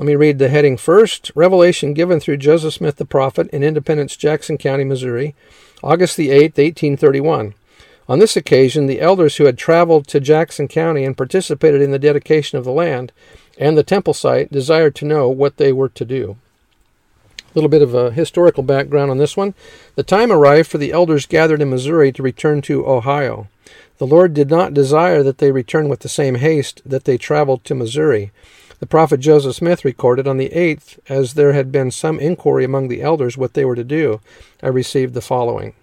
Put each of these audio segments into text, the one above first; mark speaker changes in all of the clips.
Speaker 1: Let me read the heading first. Revelation given through Joseph Smith the prophet in Independence, Jackson County, Missouri, August the 8th, 1831. On this occasion, the elders who had traveled to Jackson County and participated in the dedication of the land and the temple site desired to know what they were to do. A little bit of a historical background on this one. The time arrived for the elders gathered in Missouri to return to Ohio. The Lord did not desire that they return with the same haste that they traveled to Missouri. The prophet Joseph Smith recorded on the 8th, as there had been some inquiry among the elders what they were to do, I received the following.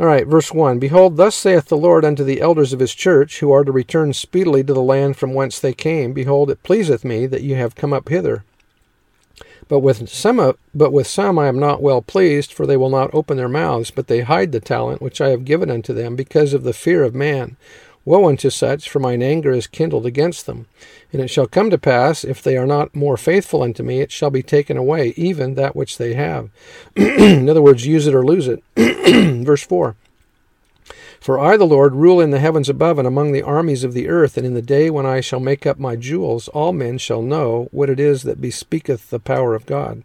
Speaker 1: All right, verse 1 Behold, thus saith the Lord unto the elders of his church, who are to return speedily to the land from whence they came Behold, it pleaseth me that ye have come up hither. But with some, but with some I am not well pleased, for they will not open their mouths, but they hide the talent which I have given unto them, because of the fear of man. Woe unto such, for mine anger is kindled against them. And it shall come to pass, if they are not more faithful unto me, it shall be taken away, even that which they have. in other words, use it or lose it. Verse 4 For I, the Lord, rule in the heavens above and among the armies of the earth, and in the day when I shall make up my jewels, all men shall know what it is that bespeaketh the power of God.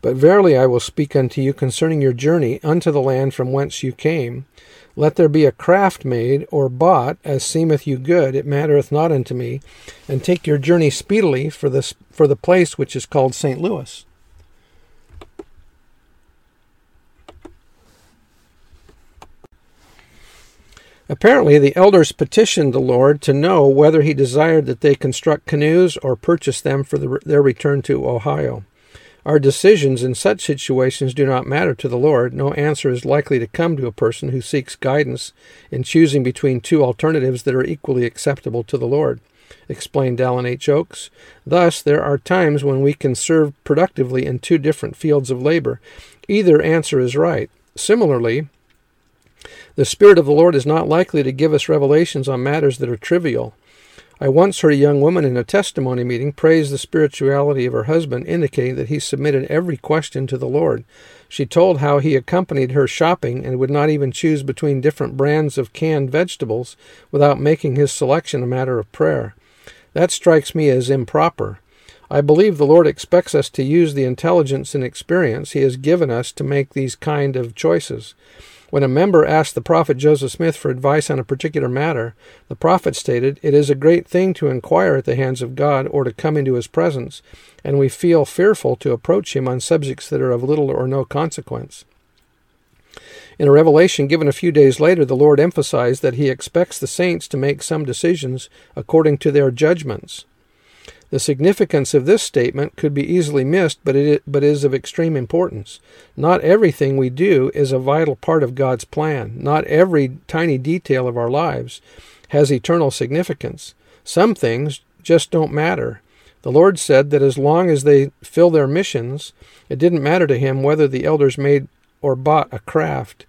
Speaker 1: But verily I will speak unto you concerning your journey unto the land from whence you came. Let there be a craft made or bought, as seemeth you good, it mattereth not unto me, and take your journey speedily for, this, for the place which is called St. Louis. Apparently, the elders petitioned the Lord to know whether he desired that they construct canoes or purchase them for the, their return to Ohio. Our decisions in such situations do not matter to the Lord. No answer is likely to come to a person who seeks guidance in choosing between two alternatives that are equally acceptable to the Lord, explained Dallin H. Oaks. Thus, there are times when we can serve productively in two different fields of labor. Either answer is right. Similarly, the Spirit of the Lord is not likely to give us revelations on matters that are trivial. I once heard a young woman in a testimony meeting praise the spirituality of her husband, indicating that he submitted every question to the Lord. She told how he accompanied her shopping and would not even choose between different brands of canned vegetables without making his selection a matter of prayer. That strikes me as improper. I believe the Lord expects us to use the intelligence and experience He has given us to make these kind of choices. When a member asked the prophet Joseph Smith for advice on a particular matter, the prophet stated, It is a great thing to inquire at the hands of God or to come into his presence, and we feel fearful to approach him on subjects that are of little or no consequence. In a revelation given a few days later, the Lord emphasized that he expects the saints to make some decisions according to their judgments. The significance of this statement could be easily missed, but it but is of extreme importance. Not everything we do is a vital part of God's plan. Not every tiny detail of our lives has eternal significance. Some things just don't matter. The Lord said that as long as they fill their missions, it didn't matter to him whether the elders made or bought a craft,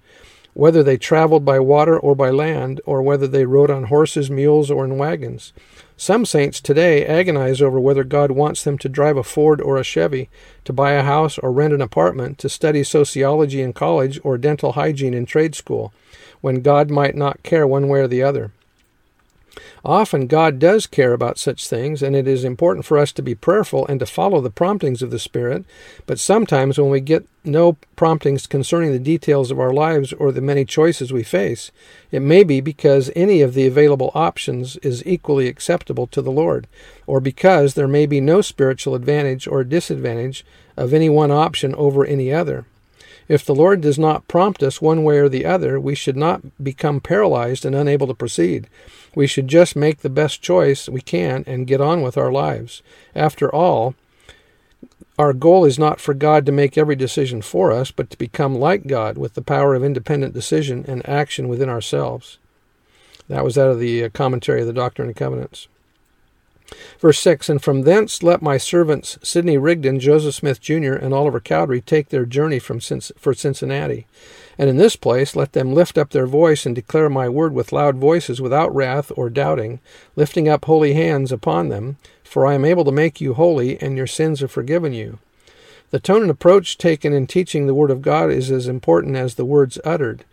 Speaker 1: whether they traveled by water or by land, or whether they rode on horses, mules, or in wagons. Some saints today agonize over whether God wants them to drive a Ford or a Chevy, to buy a house or rent an apartment, to study sociology in college or dental hygiene in trade school, when God might not care one way or the other. Often God does care about such things, and it is important for us to be prayerful and to follow the promptings of the Spirit. But sometimes when we get no promptings concerning the details of our lives or the many choices we face, it may be because any of the available options is equally acceptable to the Lord, or because there may be no spiritual advantage or disadvantage of any one option over any other. If the Lord does not prompt us one way or the other, we should not become paralyzed and unable to proceed. We should just make the best choice we can and get on with our lives. After all, our goal is not for God to make every decision for us, but to become like God with the power of independent decision and action within ourselves. That was out of the uh, commentary of the Doctrine and Covenants. Verse 6 And from thence let my servants Sidney Rigdon, Joseph Smith Jr., and Oliver Cowdery take their journey from for Cincinnati. And in this place let them lift up their voice and declare my word with loud voices, without wrath or doubting, lifting up holy hands upon them, for I am able to make you holy, and your sins are forgiven you. The tone and approach taken in teaching the Word of God is as important as the words uttered.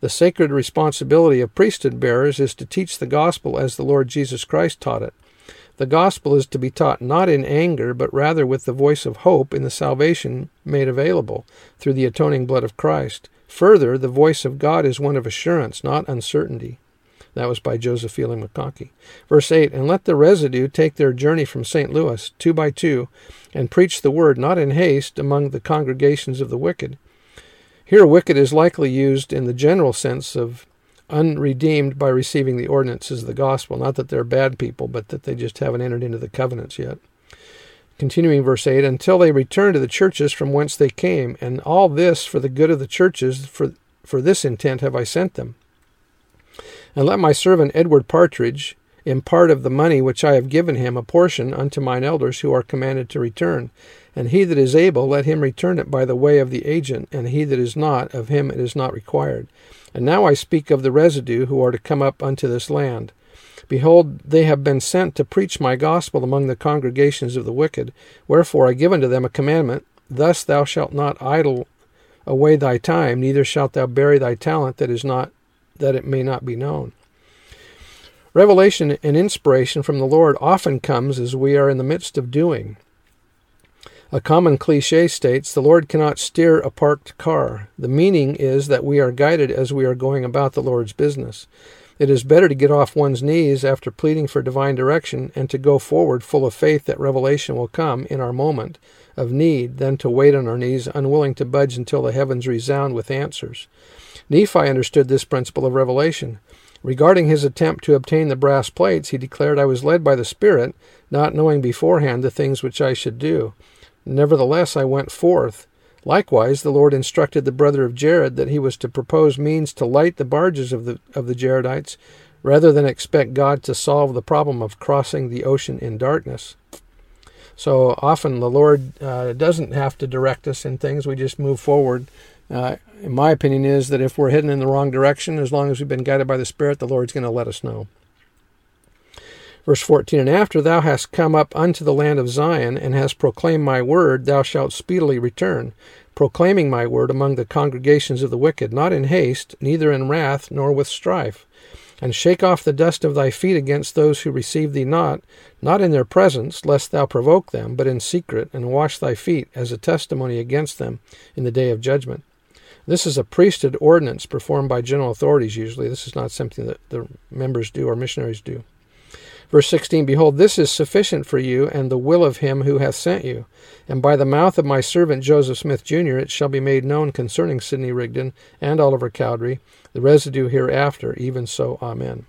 Speaker 1: The sacred responsibility of priesthood bearers is to teach the gospel as the Lord Jesus Christ taught it. The gospel is to be taught not in anger, but rather with the voice of hope in the salvation made available through the atoning blood of Christ. Further, the voice of God is one of assurance, not uncertainty. That was by Joseph Fielding McConkie. Verse 8 And let the residue take their journey from St. Louis, two by two, and preach the word, not in haste, among the congregations of the wicked. Here, wicked is likely used in the general sense of unredeemed by receiving the ordinances of the gospel. Not that they're bad people, but that they just haven't entered into the covenants yet. Continuing verse 8, until they return to the churches from whence they came, and all this for the good of the churches, for, for this intent have I sent them. And let my servant Edward Partridge impart of the money which I have given him a portion unto mine elders who are commanded to return. And he that is able, let him return it by the way of the agent, and he that is not, of him it is not required. And now I speak of the residue who are to come up unto this land. Behold, they have been sent to preach my gospel among the congregations of the wicked. Wherefore I give unto them a commandment Thus thou shalt not idle away thy time, neither shalt thou bury thy talent that is not that it may not be known. Revelation and inspiration from the Lord often comes as we are in the midst of doing. A common cliche states the Lord cannot steer a parked car. The meaning is that we are guided as we are going about the Lord's business. It is better to get off one's knees after pleading for divine direction and to go forward full of faith that revelation will come in our moment of need than to wait on our knees, unwilling to budge until the heavens resound with answers. Nephi understood this principle of revelation. Regarding his attempt to obtain the brass plates, he declared, I was led by the Spirit, not knowing beforehand the things which I should do. Nevertheless, I went forth. Likewise, the Lord instructed the brother of Jared that he was to propose means to light the barges of the, of the Jaredites, rather than expect God to solve the problem of crossing the ocean in darkness. So often the Lord uh, doesn't have to direct us in things, we just move forward. Uh, my opinion, is that if we're heading in the wrong direction, as long as we've been guided by the Spirit, the Lord's going to let us know. Verse 14 And after thou hast come up unto the land of Zion, and hast proclaimed my word, thou shalt speedily return, proclaiming my word among the congregations of the wicked, not in haste, neither in wrath, nor with strife. And shake off the dust of thy feet against those who receive thee not, not in their presence, lest thou provoke them, but in secret, and wash thy feet as a testimony against them in the day of judgment. This is a priesthood ordinance performed by general authorities usually. This is not something that the members do or missionaries do. Verse 16 Behold, this is sufficient for you, and the will of him who hath sent you. And by the mouth of my servant Joseph Smith, Jr., it shall be made known concerning Sidney Rigdon and Oliver Cowdery, the residue hereafter. Even so, Amen.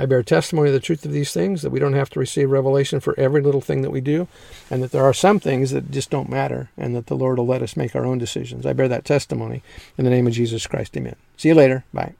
Speaker 1: I bear testimony of the truth of these things, that we don't have to receive revelation for every little thing that we do, and that there are some things that just don't matter, and that the Lord will let us make our own decisions. I bear that testimony in the name of Jesus Christ. Amen. See you later. Bye.